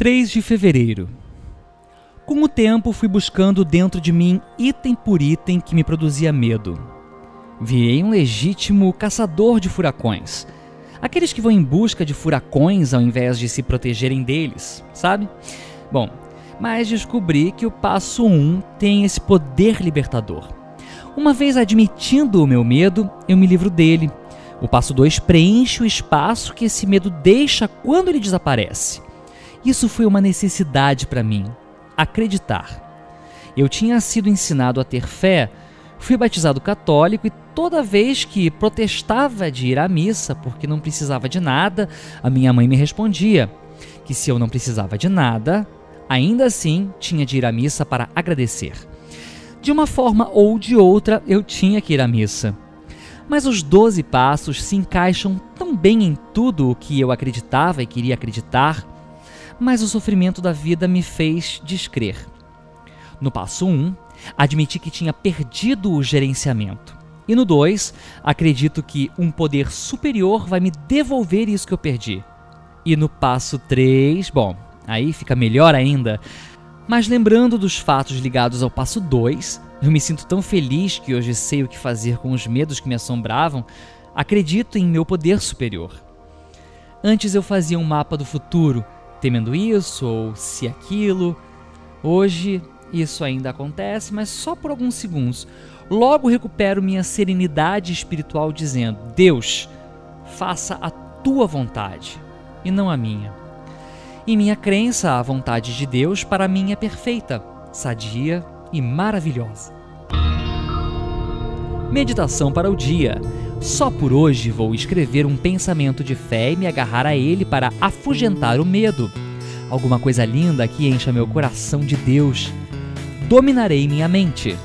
3 de fevereiro. Com o tempo, fui buscando dentro de mim item por item que me produzia medo. Virei um legítimo caçador de furacões. Aqueles que vão em busca de furacões ao invés de se protegerem deles, sabe? Bom, mas descobri que o passo 1 tem esse poder libertador. Uma vez admitindo o meu medo, eu me livro dele. O passo 2 preenche o espaço que esse medo deixa quando ele desaparece. Isso foi uma necessidade para mim, acreditar. Eu tinha sido ensinado a ter fé, fui batizado católico e toda vez que protestava de ir à missa porque não precisava de nada, a minha mãe me respondia que se eu não precisava de nada, ainda assim tinha de ir à missa para agradecer. De uma forma ou de outra, eu tinha que ir à missa. Mas os doze passos se encaixam tão bem em tudo o que eu acreditava e queria acreditar mas o sofrimento da vida me fez descrer. No passo 1, um, admiti que tinha perdido o gerenciamento. E no 2, acredito que um poder superior vai me devolver isso que eu perdi. E no passo 3, bom, aí fica melhor ainda. Mas lembrando dos fatos ligados ao passo 2, eu me sinto tão feliz que hoje sei o que fazer com os medos que me assombravam. Acredito em meu poder superior. Antes eu fazia um mapa do futuro temendo isso ou se aquilo. Hoje isso ainda acontece, mas só por alguns segundos. Logo recupero minha serenidade espiritual dizendo: Deus, faça a tua vontade e não a minha. E minha crença à vontade de Deus para mim é perfeita, sadia e maravilhosa. Meditação para o dia. Só por hoje vou escrever um pensamento de fé e me agarrar a ele para afugentar o medo. Alguma coisa linda que encha meu coração de Deus. Dominarei minha mente.